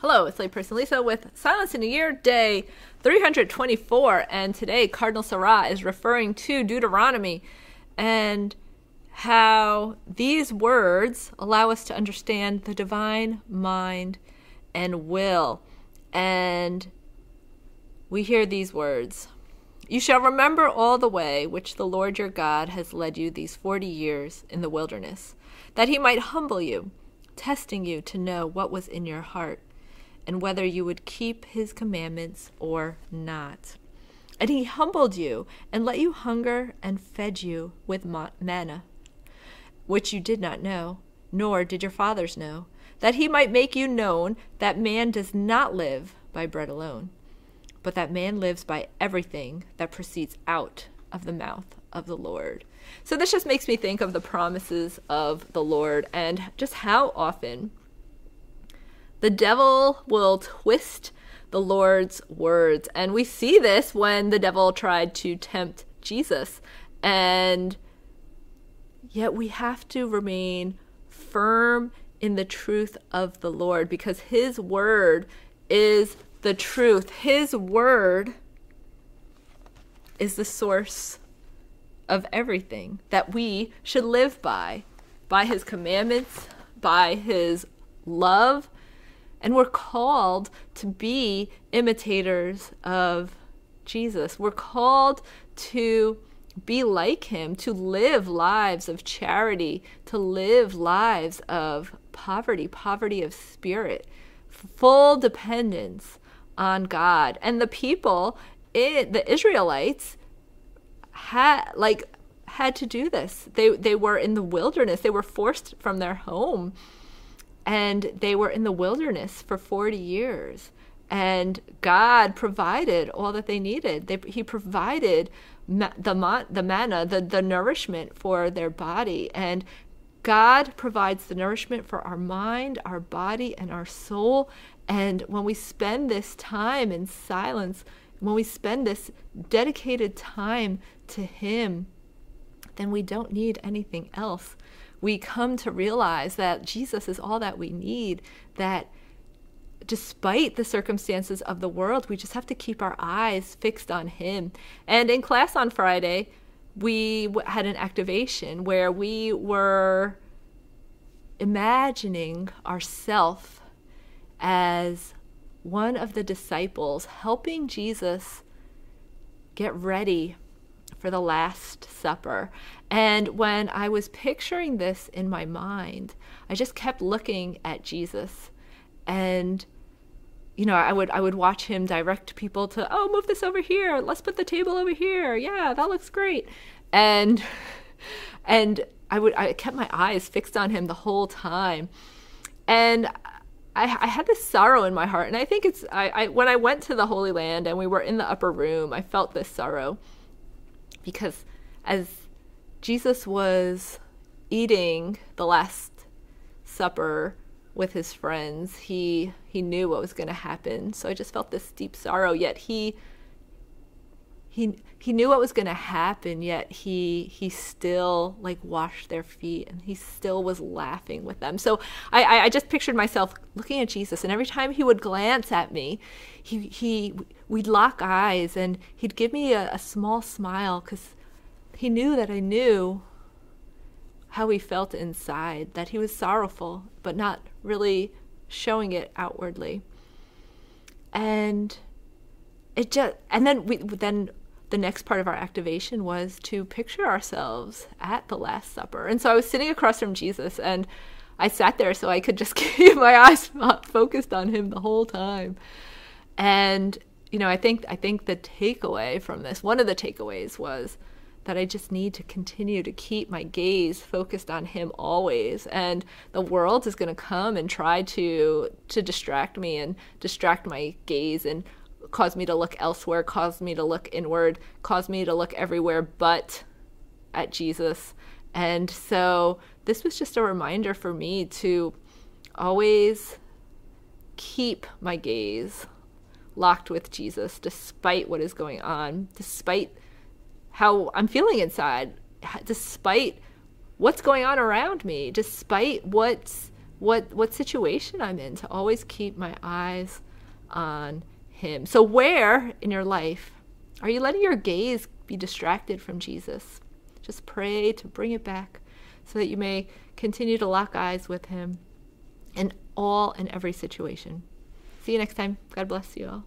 Hello, it's layperson Lisa with Silence in a Year, day 324. And today, Cardinal Sarah is referring to Deuteronomy and how these words allow us to understand the divine mind and will. And we hear these words You shall remember all the way which the Lord your God has led you these forty years in the wilderness, that he might humble you, testing you to know what was in your heart and whether you would keep his commandments or not. And he humbled you and let you hunger and fed you with manna, which you did not know, nor did your fathers know, that he might make you known that man does not live by bread alone, but that man lives by everything that proceeds out of the mouth of the Lord. So this just makes me think of the promises of the Lord and just how often the devil will twist the Lord's words. And we see this when the devil tried to tempt Jesus. And yet we have to remain firm in the truth of the Lord because his word is the truth. His word is the source of everything that we should live by, by his commandments, by his love, and we're called to be imitators of Jesus. We're called to be like him, to live lives of charity, to live lives of poverty, poverty of spirit, full dependence on God. And the people, it, the Israelites, had like had to do this. They they were in the wilderness. They were forced from their home and they were in the wilderness for 40 years and God provided all that they needed. They, he provided ma- the ma- the manna, the the nourishment for their body, and God provides the nourishment for our mind, our body, and our soul. And when we spend this time in silence, when we spend this dedicated time to Him, then we don't need anything else we come to realize that Jesus is all that we need, that despite the circumstances of the world, we just have to keep our eyes fixed on Him. And in class on Friday, we had an activation where we were imagining ourself as one of the disciples helping Jesus get ready for the Last Supper. And when I was picturing this in my mind, I just kept looking at Jesus and you know, I would I would watch him direct people to, "Oh, move this over here. Let's put the table over here. Yeah, that looks great." And and I would I kept my eyes fixed on him the whole time. And I, I, had this sorrow in my heart, and I think it's I, I when I went to the Holy Land and we were in the upper room, I felt this sorrow because as Jesus was eating the last supper with his friends, he he knew what was going to happen. So I just felt this deep sorrow. Yet he he he knew what was going to happen. Yet he he still like washed their feet, and he still was laughing with them. So I I, just pictured myself looking at Jesus, and every time he would glance at me, he he we'd lock eyes and he'd give me a, a small smile because he knew that I knew how he felt inside, that he was sorrowful, but not really showing it outwardly. And it just, and then we, then the next part of our activation was to picture ourselves at the Last Supper. And so I was sitting across from Jesus and I sat there so I could just keep my eyes focused on him the whole time. And you know, I think I think the takeaway from this, one of the takeaways was that I just need to continue to keep my gaze focused on him always and the world is going to come and try to to distract me and distract my gaze and cause me to look elsewhere, cause me to look inward, cause me to look everywhere but at Jesus. And so this was just a reminder for me to always keep my gaze locked with Jesus despite what is going on, despite how I'm feeling inside, despite what's going on around me, despite what's what what situation I'm in to always keep my eyes on him. So where in your life are you letting your gaze be distracted from Jesus? Just pray to bring it back so that you may continue to lock eyes with him in all and every situation. See you next time. God bless you all.